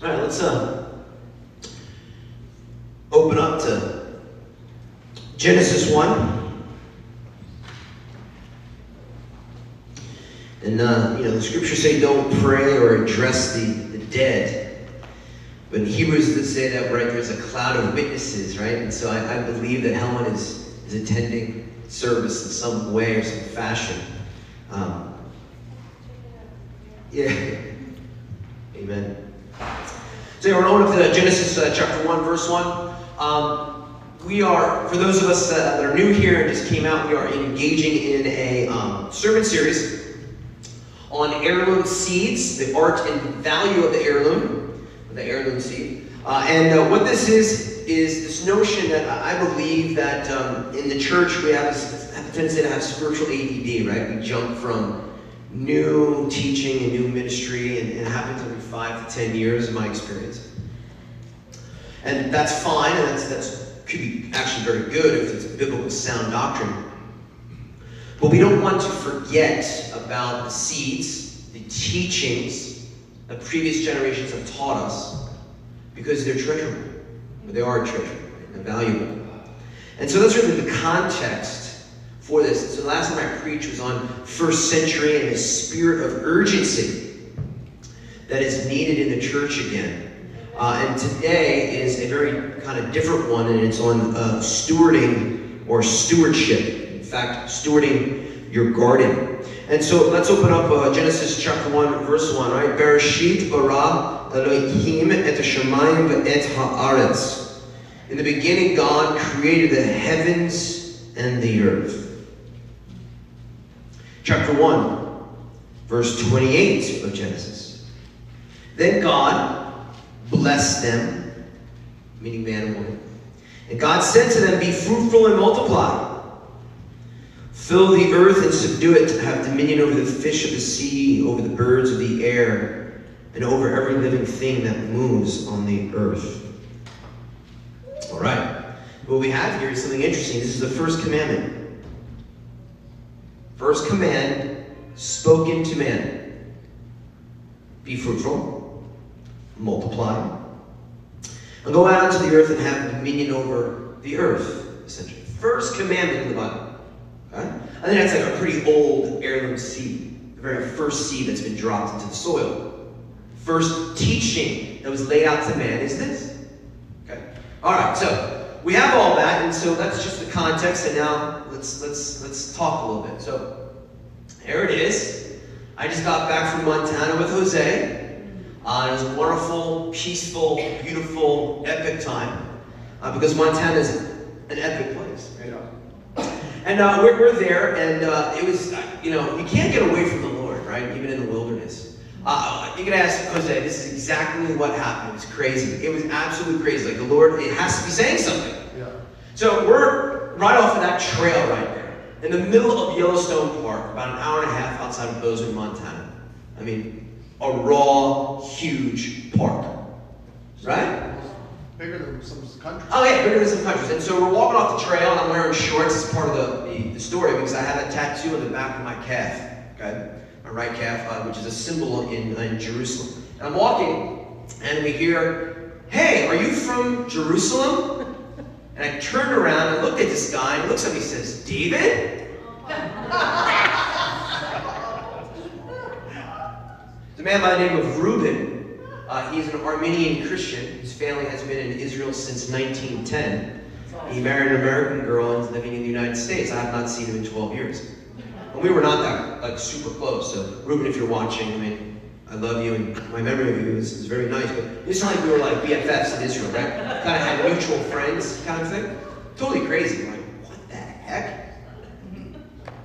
All right, let's uh, open up to Genesis 1. And, uh, you know, the scriptures say don't pray or address the, the dead. But in Hebrews it say that, right, there's a cloud of witnesses, right? And so I, I believe that Helen is, is attending service in some way or some fashion. Um, yeah. So we're on to Genesis uh, chapter 1, verse 1. Um, we are, for those of us that are new here and just came out, we are engaging in a um, sermon series on heirloom seeds, the art and value of the heirloom, the heirloom seed. Uh, and uh, what this is, is this notion that I believe that um, in the church we have, have a tendency to have spiritual ADD, right? We jump from new teaching and new ministry, and, and it happens every five to ten years in my experience. And that's fine, and that's, that's could be actually very good if it's biblical sound doctrine. But we don't want to forget about the seeds, the teachings that previous generations have taught us, because they're treasurable. They are treasurable, they're valuable. And so that's really the context for this. So the last time I preached was on first century and the spirit of urgency that is needed in the church again. Uh, and today is a very kind of different one, and it's on uh, stewarding or stewardship. In fact, stewarding your garden. And so let's open up uh, Genesis chapter 1, verse 1, right? Bereshit bara Elohim et shamayim et haaretz. In the beginning, God created the heavens and the earth. Chapter 1, verse 28 of Genesis. Then God blessed them, meaning man and woman. And God said to them, Be fruitful and multiply. Fill the earth and subdue it, to have dominion over the fish of the sea, over the birds of the air, and over every living thing that moves on the earth. All right. What we have here is something interesting. This is the first commandment. First command spoken to man. Be fruitful, multiply, and go out into the earth and have dominion over the earth, essentially. First commandment in the Bible. Okay? I think that's like a pretty old heirloom seed. The very first seed that's been dropped into the soil. First teaching that was laid out to man is this. Okay. All right. So we have all that, and so that's just the context. And now let's let's let's talk a little bit. So here it is. I just got back from Montana with Jose. Uh, it was a wonderful, peaceful, beautiful, epic time uh, because Montana is an epic place. And uh, we're, we're there, and uh, it was, you know, you can't get away from the Lord, right? Even in the wilderness. Uh, you can ask Jose, this is exactly what happened. It was crazy. It was absolutely crazy. Like the Lord, it has to be saying something. Yeah. So we're right off of that trail right there, in the middle of Yellowstone Park, about an hour and a half outside of Bozeman, Montana. I mean, a raw, huge park. Right? Bigger than some countries. Oh yeah, bigger than some countries. And so we're walking off the trail, and I'm wearing shorts as part of the, the, the story because I have a tattoo on the back of my calf, okay, my right calf, uh, which is a symbol in, in Jerusalem. And I'm walking, and we hear, "Hey, are you from Jerusalem?" And I turned around and looked at this guy, and he looks at me and says, "David." A man by the name of Reuben. Uh, he's an Armenian Christian. His family has been in Israel since 1910. He married an American girl and is living in the United States. I have not seen him in 12 years. And we were not that like super close. So Reuben, if you're watching, I mean, I love you and my memory of you is, is very nice. But it's not like we were like BFFs in Israel, right? Kind of had mutual friends, kind of thing. Totally crazy. I'm like, what the heck?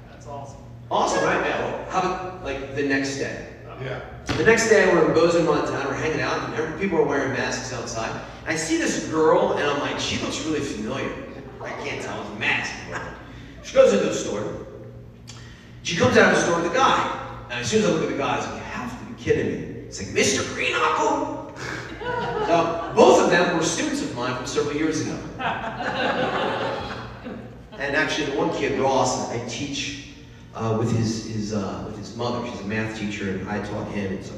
That's awesome. Awesome, right? Now, how about like the next day? Yeah. The next day, we're in Bozeman, Montana. We're hanging out, and people are wearing masks outside. I see this girl, and I'm like, she looks really familiar. I can't tell it's a mask. She goes into the store. She comes out of the store with a guy. And as soon as I look at the guy, I was like, you have to be kidding me. It's like, Mr. Greenhockle. so both of them were students of mine from several years ago. And actually, the one kid, Ross, I teach uh, with his his uh, with his mother. She's a math teacher, and I taught him. And so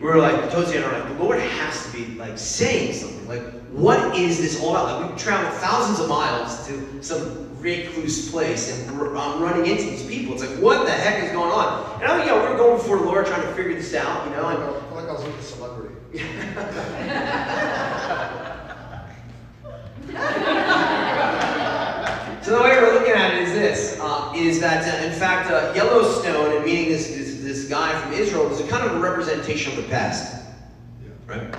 we were like, Tosi and I were like, the Lord has to be like saying something. Like, what is this all about? Like, we've traveled thousands of miles to some recluse place and I'm running into these people. It's like, what the heck is going on? And I, you know, we we're going before the Lord trying to figure this out, you know, I feel like I was with a celebrity. So the way we're looking at it is this: uh, is that uh, in fact uh, Yellowstone, and meeting this, this this guy from Israel, is a kind of a representation of the past, Yeah. right?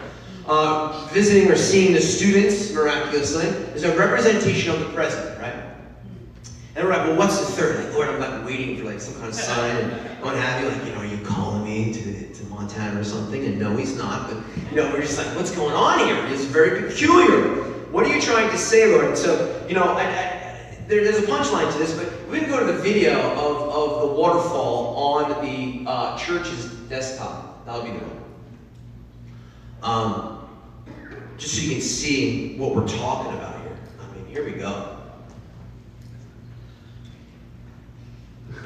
Uh, visiting or seeing the students miraculously is a representation of the present? And we're like, well, what's the third? Like, Lord, I'm like waiting for like some kind of sign and what have you. Like, you know, are you calling me to, to Montana or something? And no, he's not. But you know, we're just like, what's going on here? It's very peculiar. What are you trying to say, Lord? And so, you know, I, I, there, there's a punchline to this, but we can go to the video of, of the waterfall on the uh, church's desktop. That'll be the one. Um, just so you can see what we're talking about here. I mean, here we go. I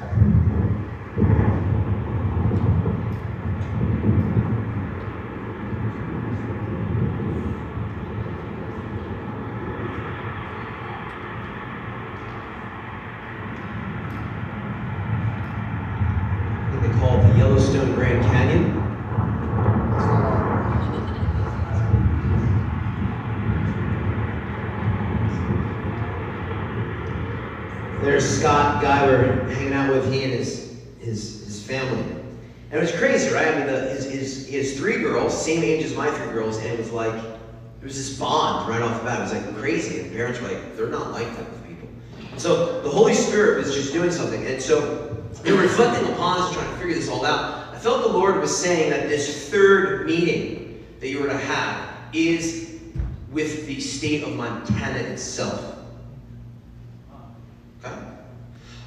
think they call it the Yellowstone Grand Canyon. It's not on. There's Scott, guy we're hanging out with, he and his his his family. And it was crazy, right? I mean, the, his, his, he has three girls, same age as my three girls, and it was like, there was this bond right off the bat. It was like crazy. And parents were like, they're not like that with people. So the Holy Spirit was just doing something. And so were reflecting upon this, trying to figure this all out. I felt the Lord was saying that this third meeting that you were to have is with the state of Montana itself. Okay?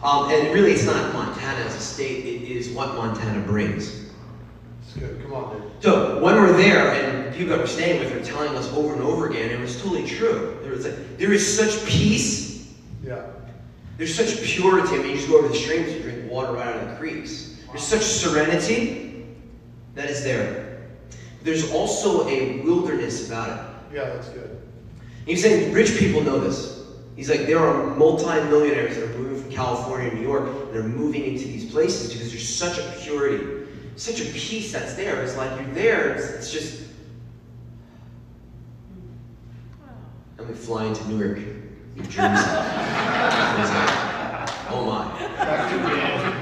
Um, and really, it's not Montana as a state, it is what Montana brings. Come on, dude. So when we're there, and people that we're staying with are telling us over and over again, it was totally true. There, was like, there is such peace, Yeah. there's such purity. I mean, you just go over the streams and drink water right out of the creeks. There's such serenity that is there. There's also a wilderness about it. Yeah, that's good. He's saying rich people know this. He's like, there are multi-millionaires that are moving from California and New York, and they're moving into these places because there's such a purity, such a peace that's there. It's like you're there, it's, it's just. And we fly into Newark, New Jersey. oh my. Back to reality.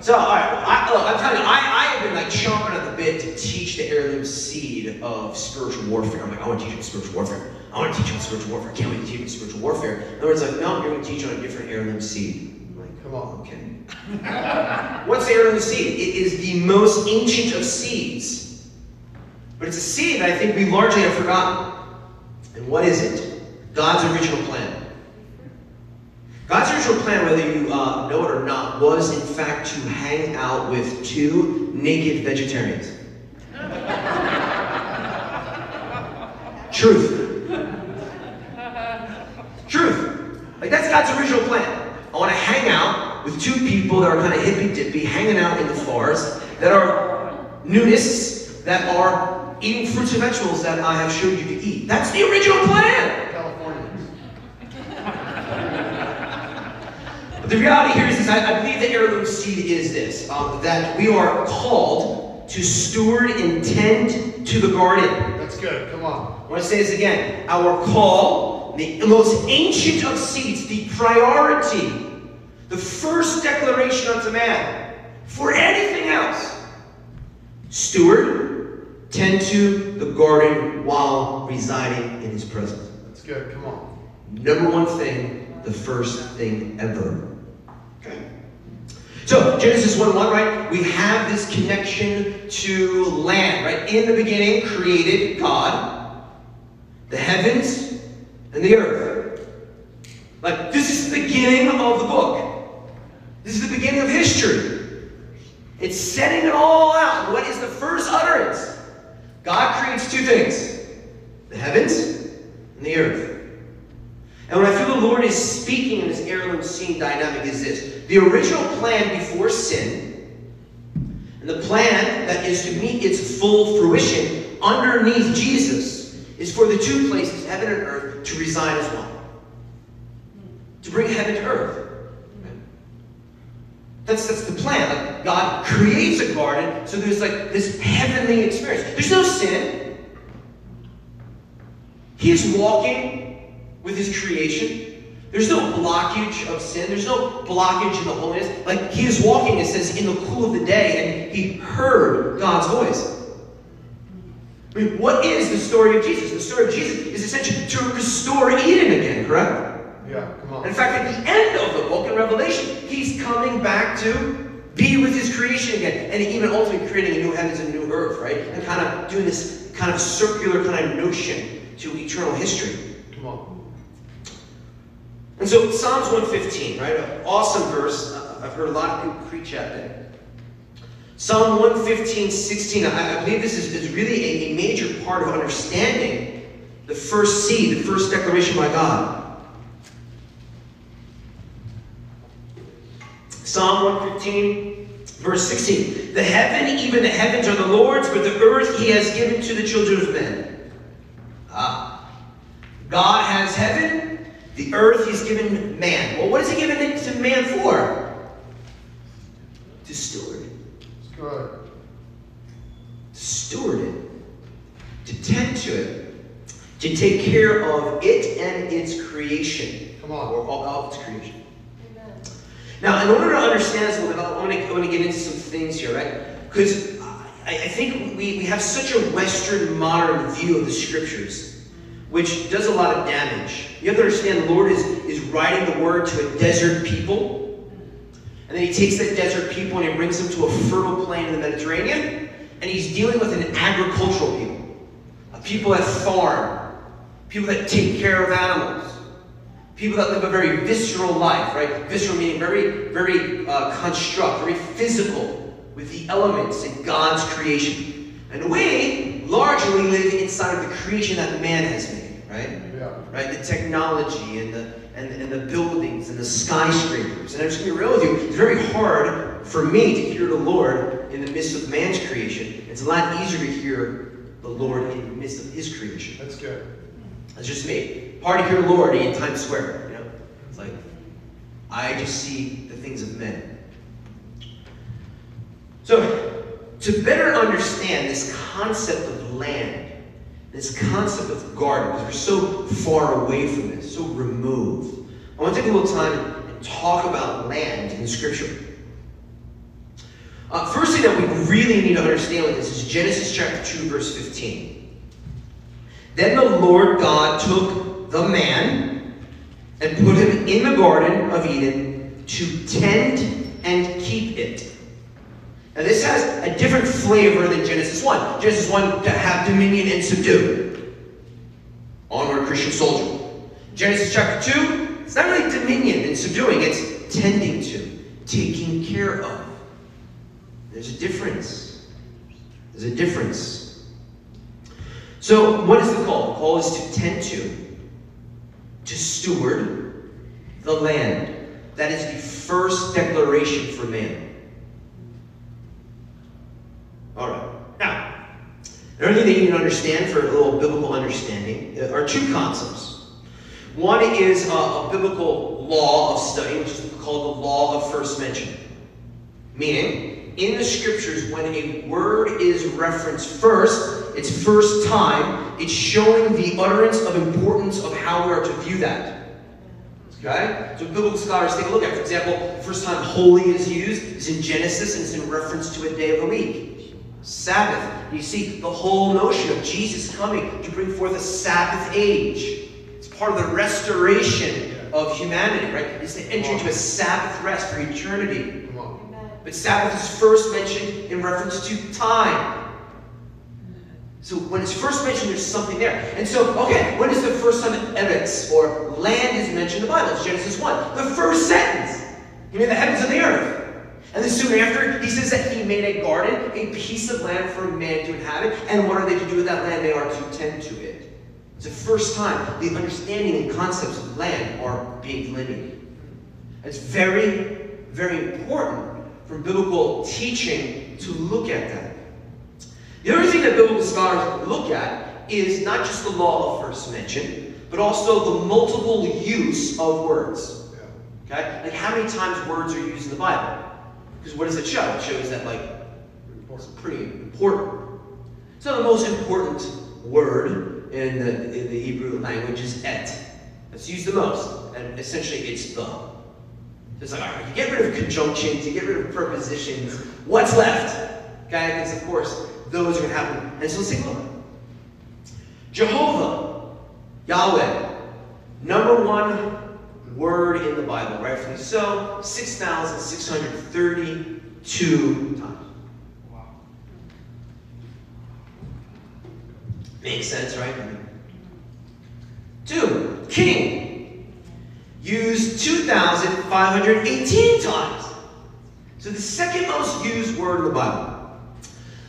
So, all right, I, look, I'm telling you, I, I have been like chomping at the bit to teach the heirloom seed of spiritual warfare. I'm like, I want to teach you spiritual warfare. I want to teach you spiritual warfare. I can't wait to teach you spiritual warfare. In other words, like, no, you're going to teach on a different heirloom seed. I'm like, Come on. okay. What's the heirloom seed? It is the most ancient of seeds. But it's a seed that I think we largely have forgotten. And what is it? God's original plan. God's original plan, whether you uh, know it or not, was in fact to hang out with two naked vegetarians. Truth. Truth. Like that's God's original plan. I want to hang out with two people that are kind of hippy dippy, hanging out in the forest, that are nudists, that are eating fruits and vegetables that I have showed you to eat. That's the original plan. Californians. But the reality here is this I, I believe the heirloom seed is this um, that we are called to steward and tend to the garden. That's good. Come on. I want to say this again. Our call, the most ancient of seeds, the priority, the first declaration unto man for anything else. Steward, tend to the garden while residing in his presence. That's good. Come on. Number one thing, the first thing ever. Okay. So Genesis 1 1, right? We have this connection to land, right? In the beginning, created God the heavens and the earth. Like, this is the beginning of the book. This is the beginning of history. It's setting it all out. What is the first utterance? God creates two things the heavens and the earth. And what I feel the Lord is speaking in this heirloom seed dynamic is this the original plan before sin, And the plan that is to meet its full fruition underneath Jesus is for the two places, heaven and earth, to reside as one. To bring heaven to earth. That's, that's the plan. Like God creates a garden, so there's like this heavenly experience. There's no sin. He is walking with his creation. There's no blockage of sin. There's no blockage in the holiness. Like he is walking, it says, in the cool of the day, and he heard God's voice. I mean, what is the story of Jesus? The story of Jesus is essentially to restore Eden again, correct? Yeah, come on. In fact, at the end of the book in Revelation, he's coming back to be with his creation again, and even ultimately creating a new heavens and a new earth, right? And kind of doing this kind of circular kind of notion to eternal history. Come on. And so Psalms 115, right? An awesome verse. I've heard a lot of people preach at it. Psalm 115, 16. I, I believe this is, is really a, a major part of understanding the first seed, the first declaration by God. Psalm 115, verse 16. The heaven, even the heavens are the Lord's, but the earth he has given to the children of men. Ah. God has heaven, the earth he's given man. Well, what has he given it to man for? To steward. Good. To steward it. To tend to it. To take care of it and its creation. Come on. Or all of its creation. Now, in order to understand this a little bit, I want to, get into some things here, right? Because I, I think we, we have such a Western modern view of the scriptures, which does a lot of damage. You have to understand the Lord is, is writing the word to a desert people, and then he takes that desert people and he brings them to a fertile plain in the Mediterranean, and he's dealing with an agricultural people, a people that farm, people that take care of animals. People that live a very visceral life, right? Visceral meaning very, very uh, construct, very physical with the elements in God's creation. And we largely live inside of the creation that man has made, right? Yeah. Right? The technology and the and, and the buildings and the skyscrapers. And I'm just gonna be real with you, it's very hard for me to hear the Lord in the midst of man's creation. It's a lot easier to hear the Lord in the midst of his creation. That's good. That's just me. Hard to hear Lord in Times Square, you know? It's like, I just see the things of men. So, to better understand this concept of land, this concept of garden, because we're so far away from this, so removed, I want to take a little time and talk about land in Scripture. Uh, first thing that we really need to understand with this is Genesis chapter 2, verse 15. Then the Lord God took the man and put him in the Garden of Eden to tend and keep it. Now, this has a different flavor than Genesis 1. Genesis 1, to have dominion and subdue. Onward, Christian soldier. Genesis chapter 2, it's not really dominion and subduing, it's tending to, taking care of. There's a difference. There's a difference. So, what is the call? The call is to tend to, to steward the land. That is the first declaration for man. All right. Now, another thing that you to understand for a little biblical understanding are two concepts. One is uh, a biblical law of study, which is called the law of first mention. Meaning, in the scriptures, when a word is referenced first, it's first time, it's showing the utterance of importance of how we are to view that. Okay? So biblical scholars take a look at. For example, first time holy is used is in Genesis and it's in reference to a day of the week. Sabbath. You see the whole notion of Jesus coming to bring forth a Sabbath age. It's part of the restoration of humanity, right? It's to enter into a Sabbath rest for eternity. But Sabbath is first mentioned in reference to time. So when it's first mentioned, there's something there. And so, okay, when is the first time Eretz or land is mentioned in the Bible? It's Genesis 1. The first sentence. He made the heavens and the earth. And then soon after, he says that he made a garden, a piece of land for man to inhabit. And what are they to do with that land? They are to tend to it. It's the first time the understanding and concepts of land are being delineated. It's very, very important from biblical teaching to look at that. The other thing that biblical scholars look at is not just the law of first mention, but also the multiple use of words. Okay? Like how many times words are used in the Bible? Because what does it show? It shows that like it's pretty important. So the most important word in the, in the Hebrew language is et. It's used the most, and essentially it's the. It's like, all right, you get rid of conjunctions, you get rid of prepositions. What's left? Because of course those are going to happen. And so let's take a look. Jehovah, Yahweh, number one word in the Bible, rightfully so, 6,632 times. Wow. Makes sense, right? Two, king, used 2,518 times. So the second most used word in the Bible.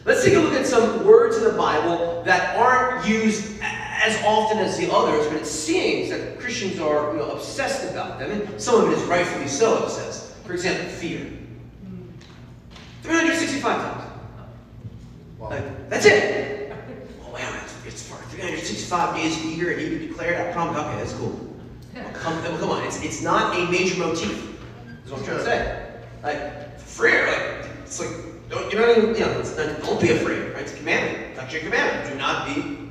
Let's take a look at some words in the Bible that aren't used as often as the others, but it seems that Christians are you know, obsessed about them, and some of it is rightfully so obsessed. For example, fear. 365 times. Wow. Like, that's it. Oh, wow, it's, it's for 365 days a year, and you declared that promise. Okay, that's cool. Come, come on, it's, it's not a major motif. Is what I'm trying to say. Like, fear, like, it's like, don't, you're not even, you know, don't be afraid, right? It's a commandment. It's actually a commandment. Do not be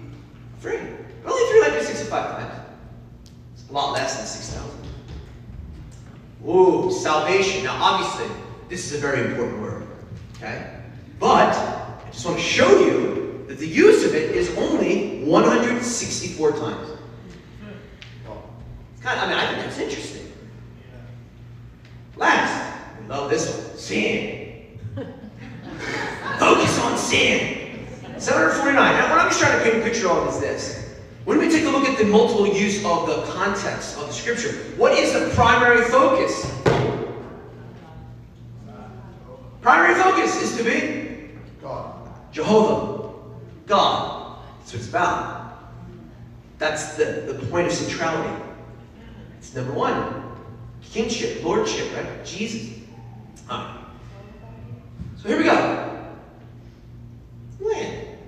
afraid. But only 365 times. It's a lot less than 6,000. Ooh, salvation. Now, obviously, this is a very important word. Okay? But I just want to show you that the use of it is only 164 times. Wow. Kind of, I mean, I think that's interesting. Last, we love this one. Sin. Focus on sin. 749. Now, what I'm just trying to paint a picture of is this. When we take a look at the multiple use of the context of the scripture, what is the primary focus? Primary focus is to be God. Jehovah, God. That's what it's about. That's the, the point of centrality. It's number one. Kingship, lordship, right? Jesus. So here we go. When?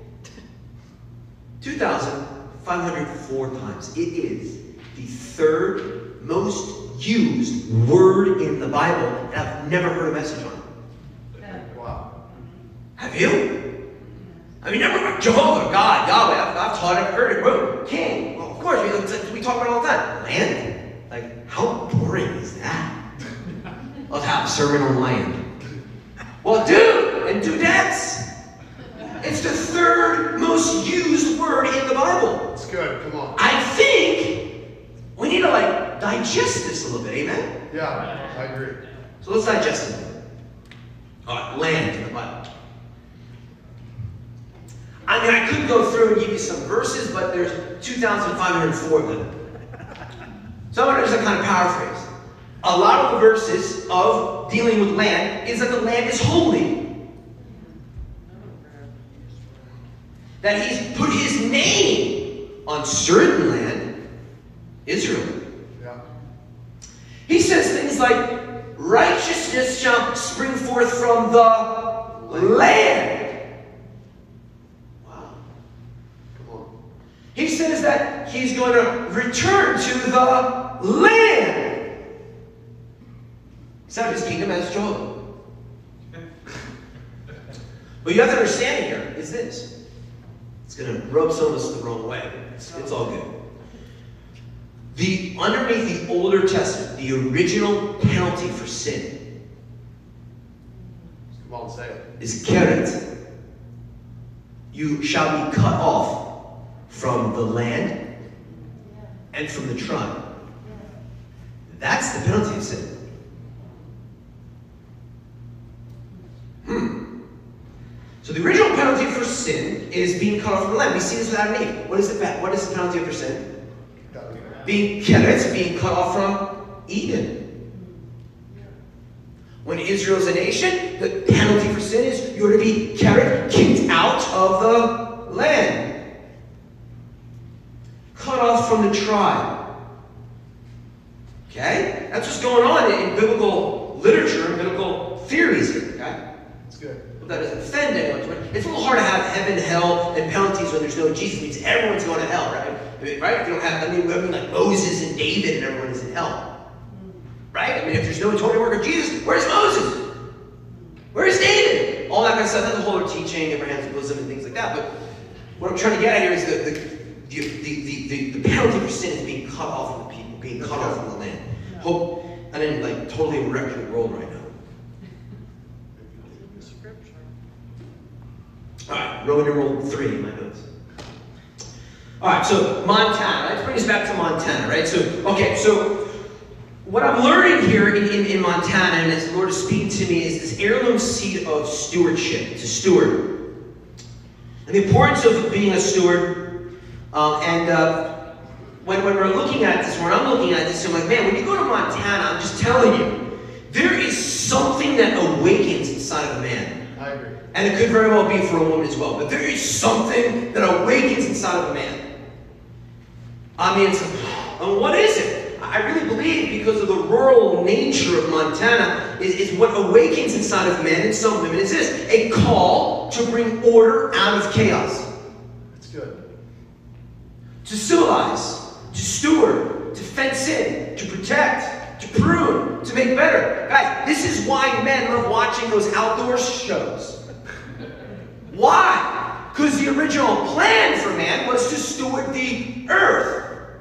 2,504 times. It is the third most used word in the Bible, and I've never heard a message on it. Wow. Have you? I mean, never Jehovah, God, Yahweh. I've, I've taught it, heard it. Whoa, King. Well, of course, we, we talk about it all sermon on land. Well, dude, and dudettes. It's the third most used word in the Bible. It's good. Come on. I think we need to like digest this a little bit. Amen. Yeah, I agree. So let's digest it. All right, land in the Bible. I mean, I could go through and give you some verses, but there's 2,504 of them. So I'm going to just kind of paraphrase. A lot of the verses of dealing with land is that the land is holy. That he's put his name on certain land, Israel. He says things like, righteousness shall spring forth from the land. Wow. Come on. He says that he's going to return to the land. Set up his kingdom as Jehovah. What you have to understand here is this. It's going to rub some of us the wrong way. It's, it's all good. The underneath the older testament, the original penalty for sin Come on, say it. is keret. You shall be cut off from the land and from the tribe. That's the penalty of sin. Hmm. So the original penalty for sin is being cut off from the land. We see this with Adam and Eve. What is the what is the penalty for sin? Being keret, being cut off from Eden. When Israel is a nation, the penalty for sin is you're to be keret, kicked out of the land, cut off from the tribe. Okay? That's what's going on in biblical literature and biblical theories here. That doesn't offend anyone. It's a little hard to have heaven, hell, and penalties when there's no Jesus. It means everyone's going to hell, right? I mean, right? If you don't have, I mean, I mean, like Moses and David and everyone is in hell. Right? I mean, if there's no atoning work of Jesus, where's Moses? Where's David? All that kind of stuff. That's the whole teaching, Abraham's bosom, and things like that. But what I'm trying to get at here is the, the, the, the, the, the penalty for sin is being cut off from the people, being cut off from the land. Hope, I didn't like totally wreck your world right now. Scripture. All right, Roman numeral three in my notes. All right, so Montana. Let's bring us back to Montana, right? So, okay, so what I'm learning here in, in, in Montana, and as the Lord is speaking to me, is this heirloom seed of stewardship. It's a steward. And the importance of being a steward. Um, and uh, when, when we're looking at this, when I'm looking at this, I'm like, man, when you go to Montana, I'm just telling you, there is something that awakens inside of a man. I agree. And it could very well be for a woman as well. But there is something that awakens inside of a man. I mean, it's, and what is it? I really believe because of the rural nature of Montana is, is what awakens inside of men and some women is this a call to bring order out of chaos, That's good. to civilize, to steward, to fence in, to protect, prune, to make better. Guys, this is why men love watching those outdoor shows. Why? Because the original plan for man was to steward the earth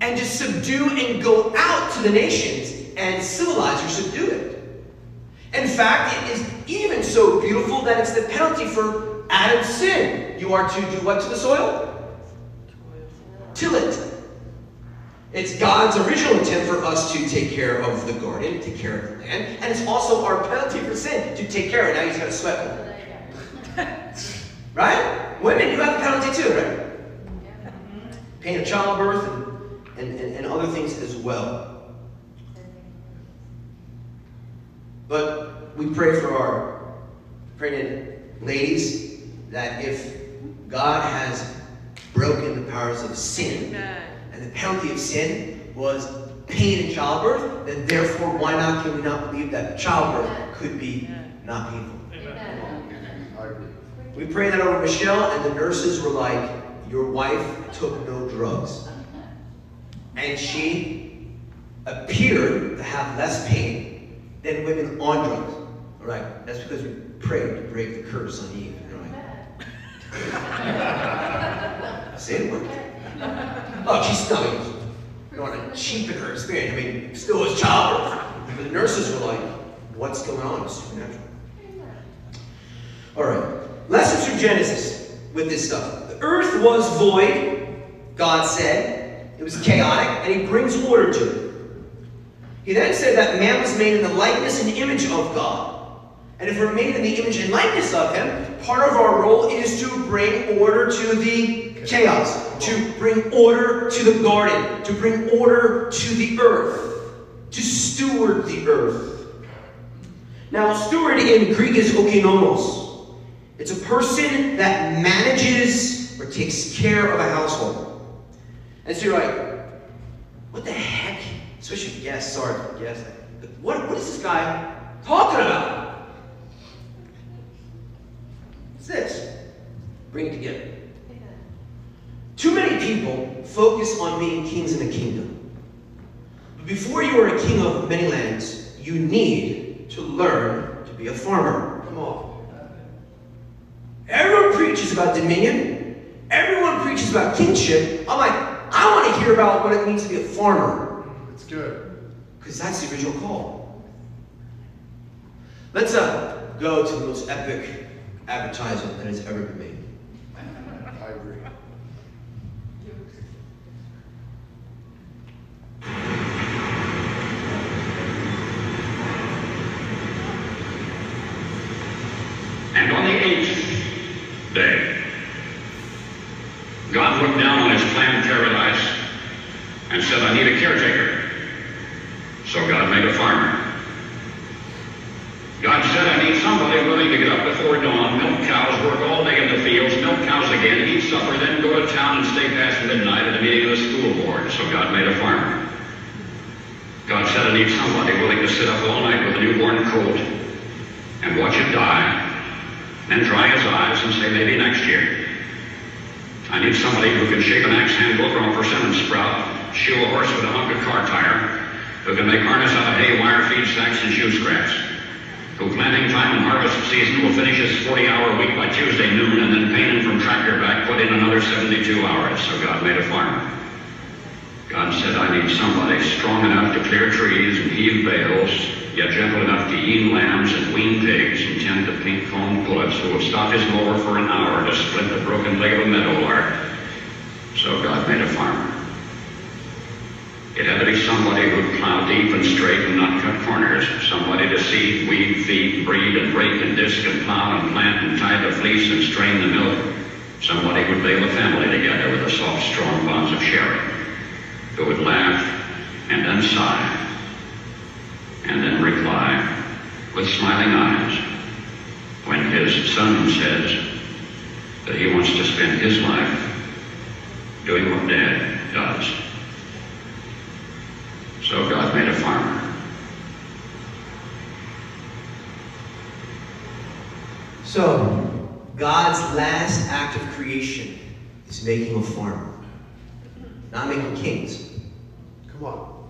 and to subdue and go out to the nations and civilize or subdue it. In fact, it is even so beautiful that it's the penalty for Adam's sin. You are to do what to the soil? Till it. It's God's original intent for us to take care of the garden, take care of the land, and it's also our penalty for sin to take care of it. Now he's got to sweat. Right? Women, you have a penalty too, right? Pain of childbirth and, and, and, and other things as well. But we pray for our pregnant ladies that if God has broken the powers of sin, and the penalty of sin was pain in childbirth, then therefore why not can we not believe that childbirth could be not painful? I. We prayed that over Michelle, and the nurses were like, Your wife took no drugs. And she appeared to have less pain than women on drugs. All right, that's because we prayed to break the curse on Eve. All right. See, it worked. Oh, she's not. You don't want to cheapen her experience. I mean, still was childbirth. The nurses were like, What's going on? It's supernatural. All right. Lessons from Genesis with this stuff. The earth was void, God said. It was chaotic, and He brings order to it. He then said that man was made in the likeness and image of God. And if we're made in the image and likeness of Him, part of our role is to bring order to the chaos, to bring order to the garden, to bring order to the earth, to steward the earth. Now, steward in Greek is oikonomos. It's a person that manages or takes care of a household. And so you're like, what the heck? Especially yes, sorry yes. What, what is this guy talking about? What's this? Bring it together. People focus on being kings in a kingdom. But before you are a king of many lands, you need to learn to be a farmer. Come on. Everyone preaches about dominion. Everyone preaches about kingship. I'm like, I want to hear about what it means to be a farmer. It's good. Because that's the original call. Let's uh, go to the most epic advertisement that has ever been made. I agree. And on the eighth day, God looked down on his planned paradise and said, I need a caretaker. So God made a farmer. God said, I need somebody willing to get up before dawn, milk cows, work all day in the fields, milk cows again, eat supper, then go to town and stay past midnight at a meeting of the school board. So God made a farmer. God said, I need somebody willing to sit up all night with a newborn colt and watch it die Then dry his eyes and say, maybe next year. I need somebody who can shape an axe handle from a persimmon sprout, shoe a horse with a hunk of car tire, who can make harness out of hay, wire, feed sacks, and shoe scraps, who planting time and harvest season will finish his 40-hour week by Tuesday noon and then painting from tractor back put in another 72 hours. So God made a farmer. God said, I need somebody strong enough to clear trees and heave bales, yet gentle enough to yean lambs and wean pigs and tend to pink-combed pullets who will stop his mower for an hour to split the broken leg of a meadowlark. So God made a farmer. It had to be somebody who'd plow deep and straight and not cut corners. Somebody to seed, weed, feed, breed, and rake and disc and plow and plant and tie the fleece and strain the milk. Somebody who'd bale a family together with the soft, strong bonds of sharing. Who would laugh and then sigh and then reply with smiling eyes when his son says that he wants to spend his life doing what dad does. So God made a farmer. So, God's last act of creation is making a farmer, not making kings. Come on.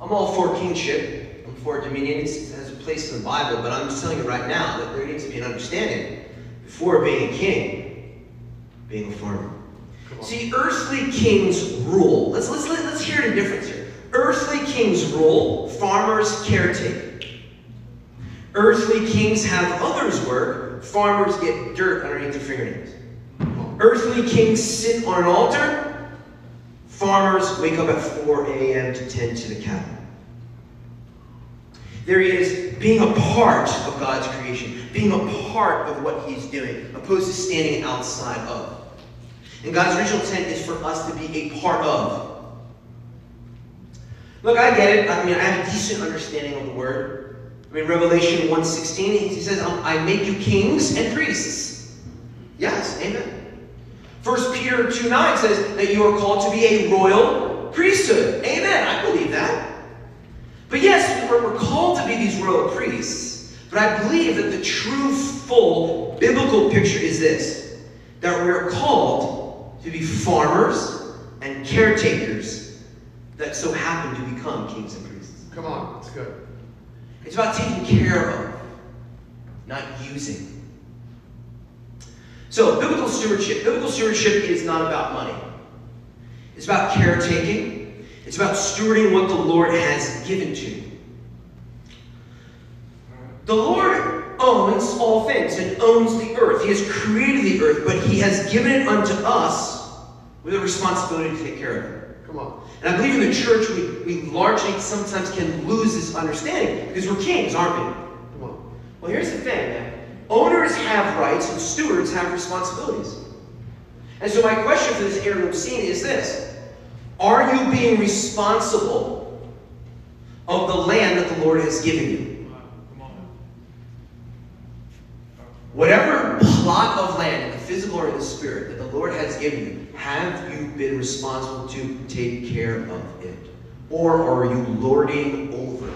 I'm all for kingship. I'm for dominion. It's- It has a place in the Bible, but I'm just telling you right now that there needs to be an understanding before being a king, being a farmer. See, earthly kings rule. Let's let's let, let's hear the difference here. Earthly kings rule, farmers caretake. Earthly kings have others work, farmers get dirt underneath their fingernails. Earthly kings sit on an altar, farmers wake up at 4 a.m. to tend to the cattle. There is being a part of God's creation, being a part of what He's doing, opposed to standing outside of. And God's original intent is for us to be a part of. Look, I get it. I mean, I have a decent understanding of the word. I mean, Revelation 1.16, he says, um, I make you kings and priests. Yes, amen. 1 Peter 2.9 says that you are called to be a royal priesthood. Amen. I believe that. But yes, we're, we're called to be these royal priests. But I believe that the true, full, biblical picture is this. That we are called to be farmers and caretakers that so happen to become kings and priests. Come on. That's good. It's about taking care of, not using. So, biblical stewardship. Biblical stewardship is not about money. It's about caretaking. It's about stewarding what the Lord has given to you. The Lord owns all things and owns the earth. He has created the earth, but He has given it unto us with a responsibility to take care of it. Come on. And I believe in the church we, we largely sometimes can lose this understanding because we're kings, aren't we? Come on. Well, here's the thing, man. Owners have rights and stewards have responsibilities. And so my question for this heirloom seed is this. Are you being responsible of the land that the Lord has given you? Whatever plot of land, in the physical or in the spirit, that the Lord has given you, have you been responsible to take care of it? Or are you lording over it?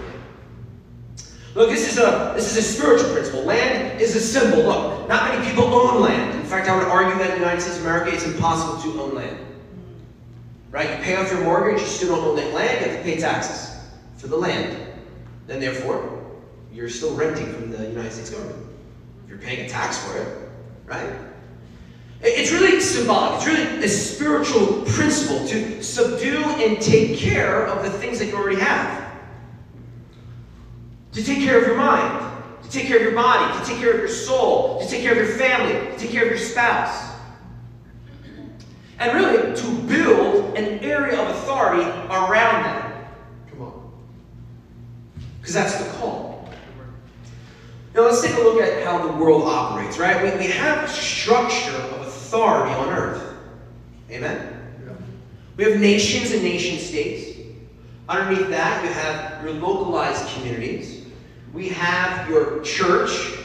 Look, this is a this is a spiritual principle. Land is a symbol. Look, not many people own land. In fact, I would argue that in the United States of America, it's impossible to own land. Right? You pay off your mortgage, you still don't own that land, you have to pay taxes for the land. Then therefore, you're still renting from the United States government. You're paying a tax for it, right? It- It's really symbolic. It's really a spiritual principle to subdue and take care of the things that you already have. To take care of your mind, to take care of your body, to take care of your soul, to take care of your family, to take care of your spouse. And really, to build an area of authority around that. Come on. Because that's the call. Now let's take a look at how the world operates, right? We, we have a structure of authority on earth. Amen? Yeah. We have nations and nation states. Underneath that, you have your localized communities. We have your church.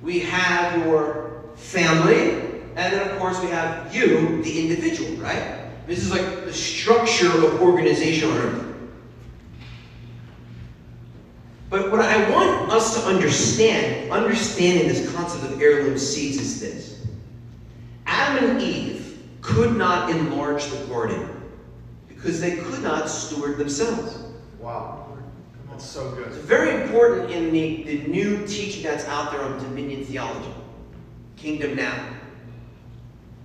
We have your family. And then, of course, we have you, the individual, right? This is like the structure of organization on earth. But what I want us to understand, understanding this concept of heirloom seeds, is this Adam and Eve could not enlarge the garden because they could not steward themselves. Wow. That's so good. It's very important in the, the new teaching that's out there on dominion theology, kingdom now.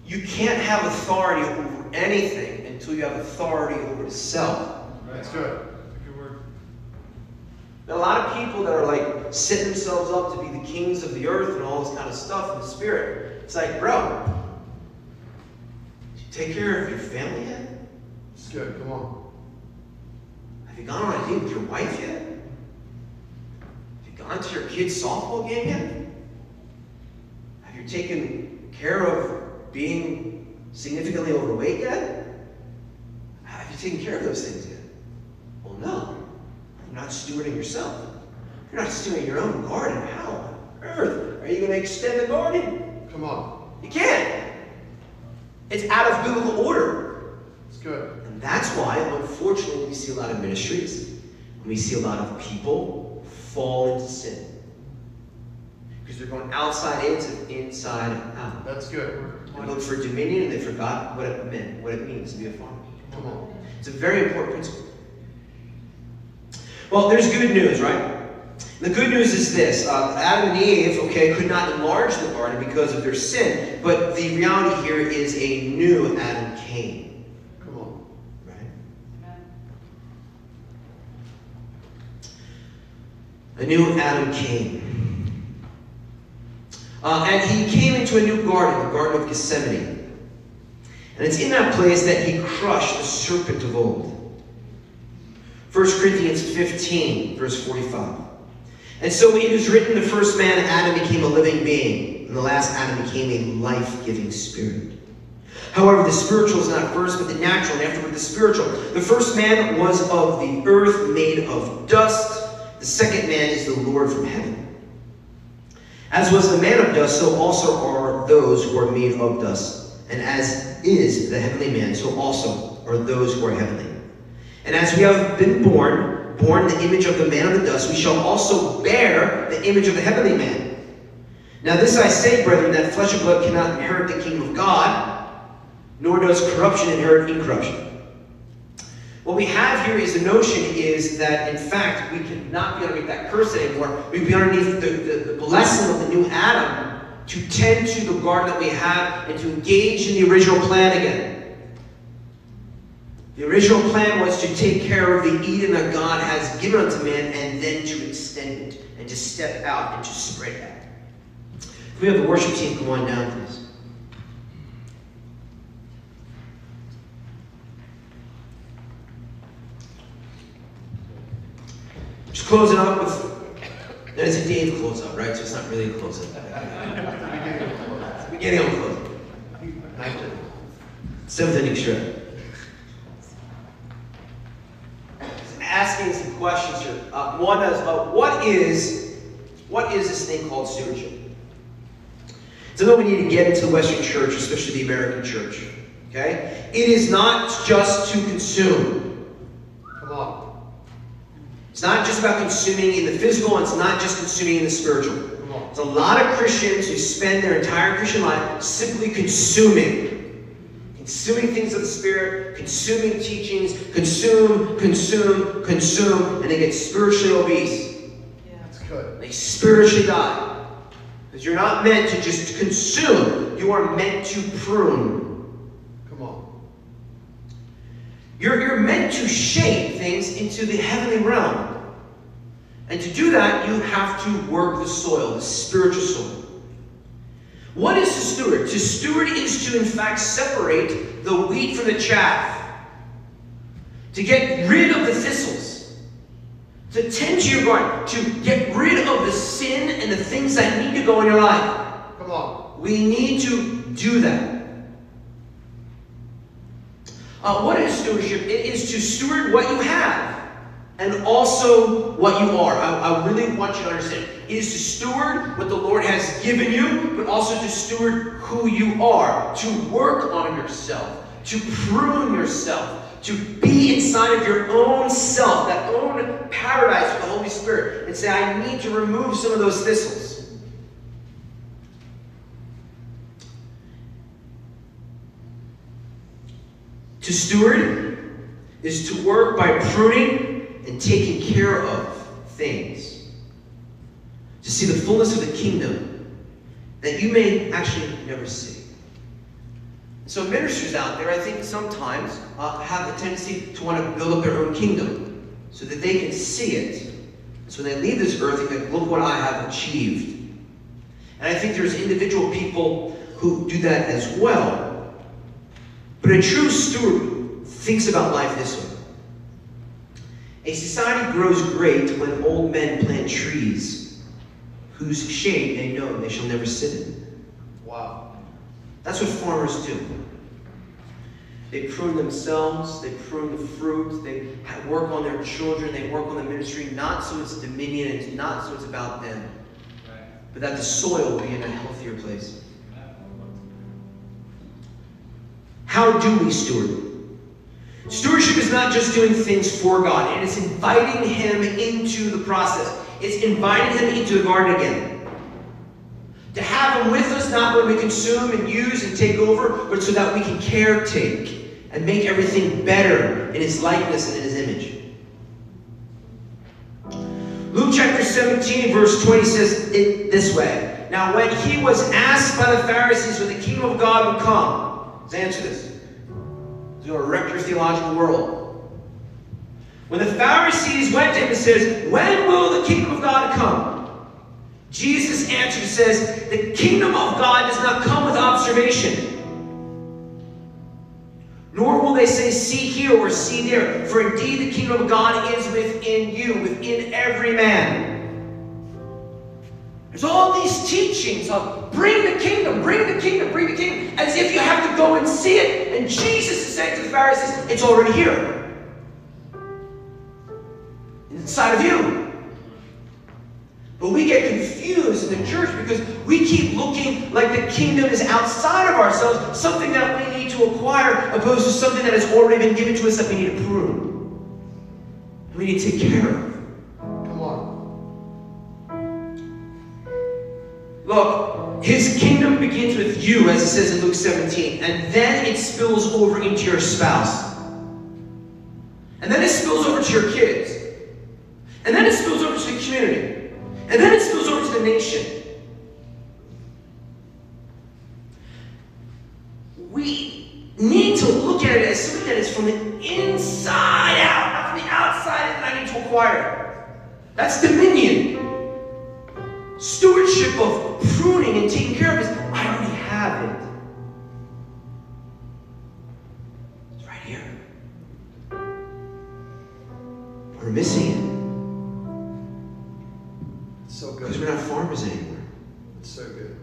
You can't have authority over anything until you have authority over the self. That's good. Good word. A lot of people that are like setting themselves up to be the kings of the earth and all this kind of stuff in the spirit. It's like, bro, take care of your family yet? It's good. Come on. Have you gone on a date with your wife yet? Have you gone to your kid's softball game yet? Have you taken care of being significantly overweight yet? Have you taken care of those things yet? Well, no. You're not stewarding yourself. You're not stewarding your own garden. How on earth are you going to extend the garden? Come on. You can't. It's out of biblical order. It's good. And that's why, unfortunately, we see a lot of ministries, and we see a lot of people fall into sin. Because they're going outside in to inside out. That's good. They look for dominion and they forgot what it meant, what it means to be a farmer. Come on. It's a very important principle. Well, there's good news, right? The good news is this uh, Adam and Eve, okay, could not enlarge the garden because of their sin, but the reality here is a new Adam came, Come on. right? A new Adam came. Uh, and he came into a new garden, the Garden of Gethsemane. And it's in that place that he crushed the serpent of old. 1 Corinthians 15, verse 45. And so it is written, the first man, Adam, became a living being, and the last Adam became a life-giving spirit. However, the spiritual is not first, but the natural, and afterward the spiritual. The first man was of the earth, made of dust. The second man is the Lord from heaven. As was the man of dust, so also are those who are made of dust. And as is the heavenly man, so also are those who are heavenly. And as we have been born, born in the image of the man of the dust, we shall also bear the image of the heavenly man. Now this I say, brethren, that flesh and blood cannot inherit the kingdom of God, nor does corruption inherit incorruption. What we have here is the notion is that, in fact, we cannot be underneath that curse anymore. We be underneath the, the, the blessing of the new Adam to tend to the garden that we have and to engage in the original plan again. The original plan was to take care of the Eden that God has given unto man and then to extend it and to step out and to spread out. If we have the worship team come on down, please. Just closing up with. That is a Dave close up, right? So it's not really a close up. Beginning of a close up. Seventh inning stretch. Asking some questions here. Uh, one is, uh, what is what is this thing called stewardship? So that we need to get into the Western church, especially the American church. Okay? It is not just to consume. Come on. It's not just about consuming in the physical, and it's not just consuming in the spiritual. Come on. There's a lot of Christians who spend their entire Christian life simply consuming. Consuming things of the Spirit, consuming teachings, consume, consume, consume, and they get spiritually obese. Yeah. That's good. They spiritually die. Because you're not meant to just consume, you are meant to prune. Come on. You're, you're meant to shape things into the heavenly realm. And to do that, you have to work the soil, the spiritual soil. What is to steward? To steward is to, in fact, separate the wheat from the chaff. To get rid of the thistles. To tend to your garden. To get rid of the sin and the things that need to go in your life. Come on. We need to do that. Uh, what is stewardship? It is to steward what you have and also what you are. I, I really want you to understand. It is to steward what the Lord has given you, but also to steward who you are, to work on yourself, to prune yourself, to be inside of your own self, that own paradise with the Holy Spirit, and say, I need to remove some of those thistles. To steward is to work by pruning and taking care of things. To see the fullness of the kingdom that you may actually never see. So ministers out there, I think sometimes uh, have a tendency to want to build up their own kingdom so that they can see it. So when they leave this earth, they can look what I have achieved. And I think there's individual people who do that as well. But a true steward thinks about life this way. A society grows great when old men plant trees whose shade they know they shall never sit in. Wow. That's what farmers do. They prune themselves, they prune the fruit, they work on their children, they work on the ministry, not so it's dominion, it's not so it's about them, but that the soil will be in a healthier place. How do we steward? Stewardship is not just doing things for God, it is inviting Him into the process. It's inviting Him into the garden again. To have Him with us, not when we consume and use and take over, but so that we can caretake and make everything better in His likeness and in His image. Luke chapter 17, verse 20 says it this way. Now, when he was asked by the Pharisees when the kingdom of God would come, let's answer this. To wreck your theological world. When the Pharisees went to him and says, When will the kingdom of God come? Jesus answered says, The kingdom of God does not come with observation. Nor will they say, See here or see there, for indeed the kingdom of God is within you, within every man. There's all these teachings of bring the kingdom, bring the kingdom, bring the kingdom, as if you have to go and see it. And Jesus is saying to the Pharisees, It's already here. Inside of you. But we get confused in the church because we keep looking like the kingdom is outside of ourselves, something that we need to acquire, opposed to something that has already been given to us that we need to prune. We need to take care of. Look, his kingdom begins with you, as it says in Luke 17, and then it spills over into your spouse. And then it spills over to your kids. And then it spills over to the community. And then it spills over to the nation. We need to look at it as something that is from the inside out, not from the outside that I need to acquire. That's dominion. Stewardship of pruning and taking care of is I already have it. It's right here. We're missing it It's so good. because we're not farmers anymore. It's so good.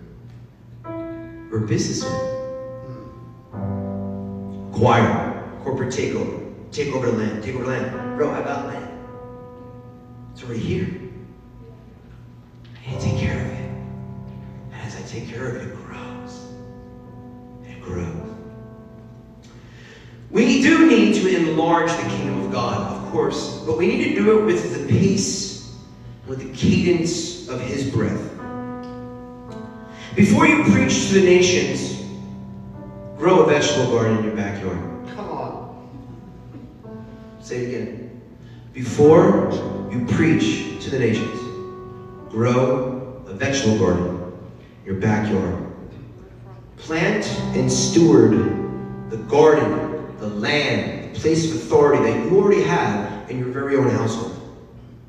We're businessmen. Mm. Acquire, corporate takeover, take over the land, take over land. Bro, I got land. It's already here. I take care of it. And as I take care of it, it grows. It grows. We do need to enlarge the kingdom of God, of course, but we need to do it with the pace, with the cadence of His breath. Before you preach to the nations, grow a vegetable garden in your backyard. Come on. Say it again. Before you preach to the nations, grow a vegetable garden your backyard. Plant and steward the garden, the land, the place of authority that you already have in your very own household.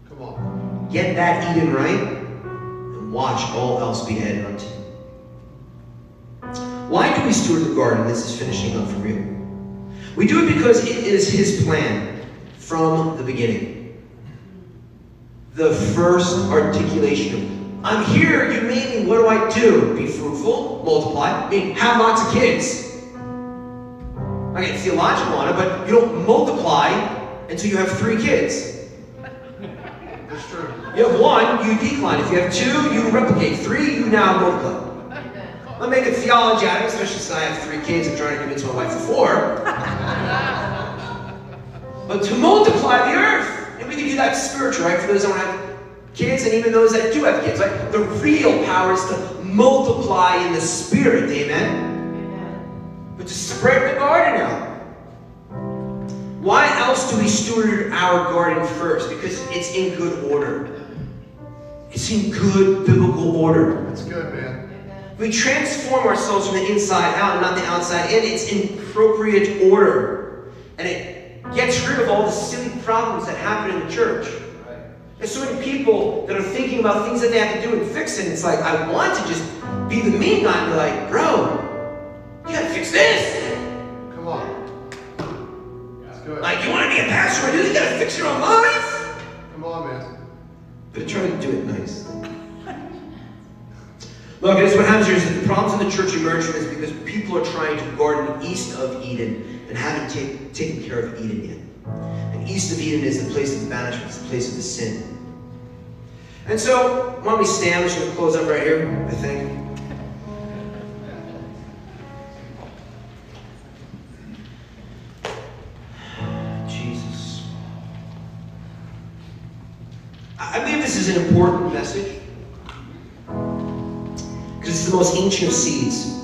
Come on. Get that Eden right, and watch all else be added unto you. Why do we steward the garden? This is finishing up for real. We do it because it is His plan from the beginning. The first articulation of, I'm here, you made me, what do I do? Be fruitful, multiply, I mean, have lots of kids. I get theological on it, but you don't multiply until you have three kids. It's true. You have one, you decline. If you have two, you replicate. Three, you now multiply. I'm making theology out of it, especially since I have three kids. I'm trying to convince my wife of four. but to multiply the earth. And we can do that spiritual, right? For those that don't have kids and even those that do have kids, right? The real power is to multiply in the spirit, amen? But to spread the garden out. Why else do we steward our garden first? Because it's in good order. It's in good biblical order. That's good, man. We transform ourselves from the inside out, not the outside in. It's in appropriate order. And it gets rid of all the silly problems that happen in the church. There's so many people that are thinking about things that they have to do and fix it. It's like, I want to just be the mean guy and be like, bro, you gotta fix this. Come on. That's good. Like, you wanna be a pastor, dude, you gotta fix your own life. Come on, man. But try to do it nice. Look, this is what happens here is that the problems in the church emerge from this because people are trying to garden east of Eden and haven't take, taken care of Eden yet. And east of Eden is the place of the banishment, it's the place of the sin. And so, why don't we stand? I'm just going to close up right here, I think. Jesus. I believe this is an important message. Because it's the most ancient of seeds.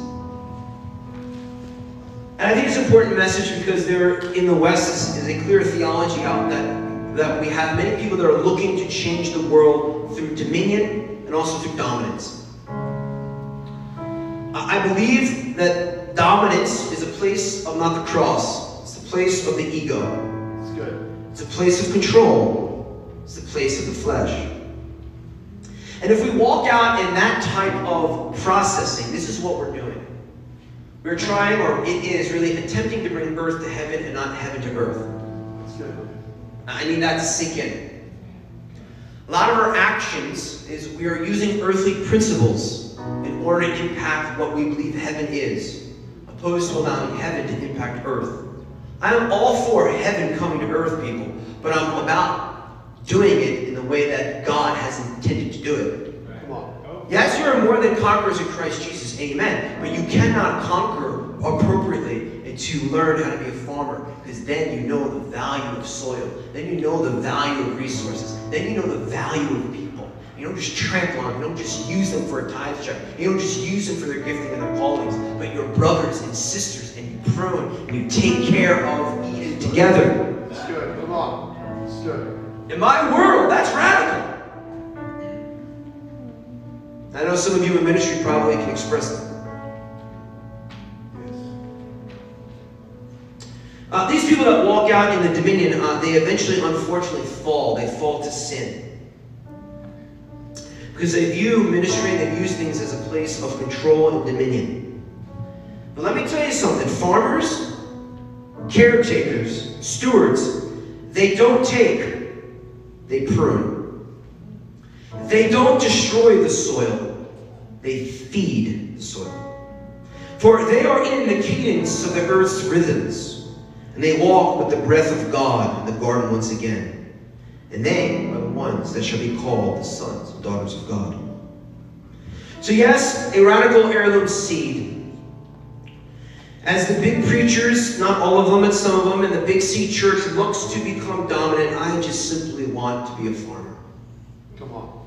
And I think it's an important message because there in the West is, a clear theology out that, that we have many people that are looking to change the world through dominion and also through dominance. I believe that dominance is a place of not the cross, it's the place of the ego. That's good. It's a place of control. It's the place of the flesh. And if we walk out in that type of processing, this is what we're doing. We're trying, or it is really attempting to bring earth to heaven and not heaven to earth. I need that to sink in. A lot of our actions is we are using earthly principles in order to impact what we believe heaven is, opposed to allowing heaven to impact earth. I am all for heaven coming to earth, people, but I'm about doing it in the way that God has intended to do it. Oh. Yes, you are more than conquerors in Christ Jesus, amen. But you cannot conquer appropriately until you learn how to be a farmer, because then you know the value of soil. Then you know the value of resources. Then you know the value of people. You don't just trample on them. You don't just use them for a tithe check. You don't just use them for their gifting and their callings, but your brothers and sisters, and you prune and you take care of Eden together. That's good. Come on. That's good. In my world, that's radical. I know some of you in ministry probably can express that. Uh, these people that walk out in the dominion, uh, they eventually, unfortunately, fall. They fall to sin. Because they view ministry and they view things as a place of control and dominion. But let me tell you something farmers, caretakers, stewards, they don't take, they prune. They don't destroy the soil, they feed the soil. For they are in the cadence of the earth's rhythms, and they walk with the breath of God in the garden once again. And they are the ones that shall be called the sons and daughters of God. So, yes, a radical heirloom seed. As the big preachers, not all of them, but some of them, in the big C church looks to become dominant, I just simply want to be a farmer. Come on.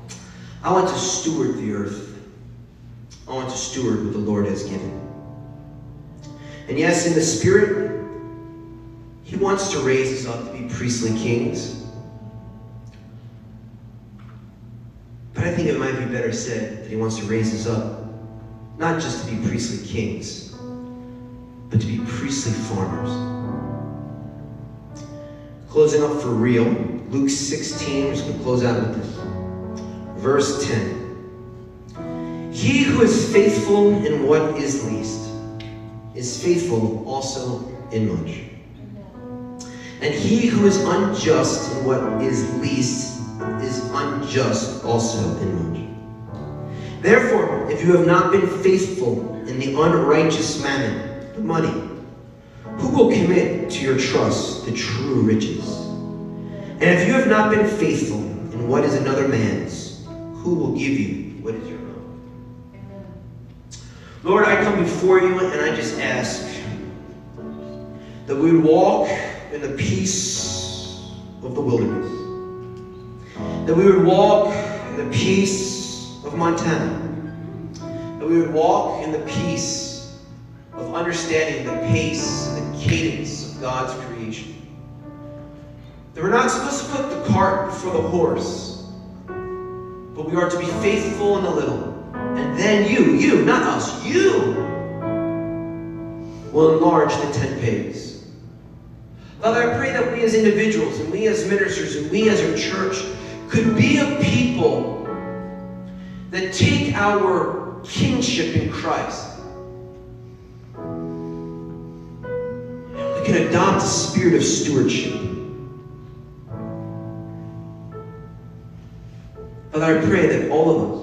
I want to steward the earth. I want to steward what the Lord has given. And yes, in the Spirit, He wants to raise us up to be priestly kings. But I think it might be better said that He wants to raise us up, not just to be priestly kings, but to be priestly farmers. Closing up for real, Luke 16, we're just going to close out with this. Verse 10. He who is faithful in what is least is faithful also in much. And he who is unjust in what is least is unjust also in much. Therefore, if you have not been faithful in the unrighteous mammon, the money, who will commit to your trust the true riches? And if you have not been faithful in what is another man's, who will give you what is your own? Lord, I come before you and I just ask that we would walk in the peace of the wilderness. That we would walk in the peace of Montana. That we would walk in the peace of understanding the pace and the cadence of God's creation. That we're not supposed to put the cart before the horse, but we are to be faithful in the little. And then you, you, not us, you will enlarge the tent pegs. Father, I pray that we as individuals and we as ministers and we as a church could be a people that take our kingship in Christ. We can adopt a spirit of stewardship. Father, I pray that all of us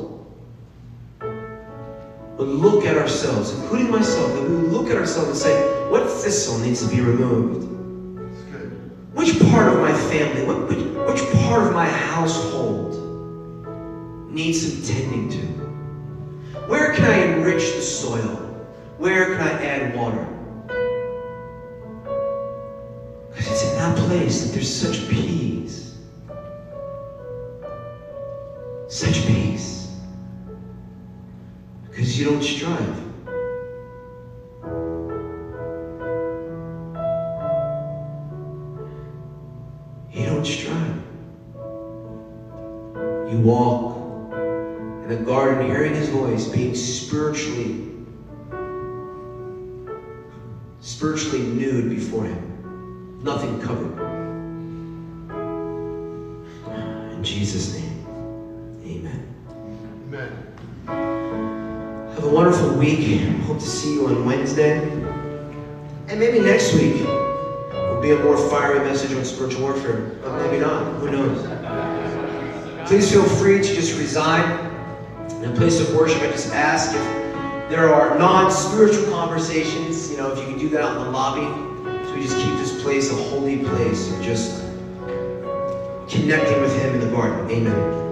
would look at ourselves, including myself, that we would look at ourselves and say, what thistle needs to be removed? Which part of my family, what, which, which part of my household needs some tending to? Where can I enrich the soil? Where can I add water? Because it's in that place that there's such peace. You don't strive. You don't strive. You walk in the garden hearing his voice, being spiritually spiritually nude before him. Nothing covered. In Jesus' name. Have week. Hope to see you on Wednesday. And maybe next week will be a more fiery message on spiritual warfare. But maybe not. Who knows? Please feel free to just reside in a place of worship. I just ask if there are non-spiritual conversations, you know, if you can do that out in the lobby. So we just keep this place a holy place of just connecting with Him in the garden. Amen.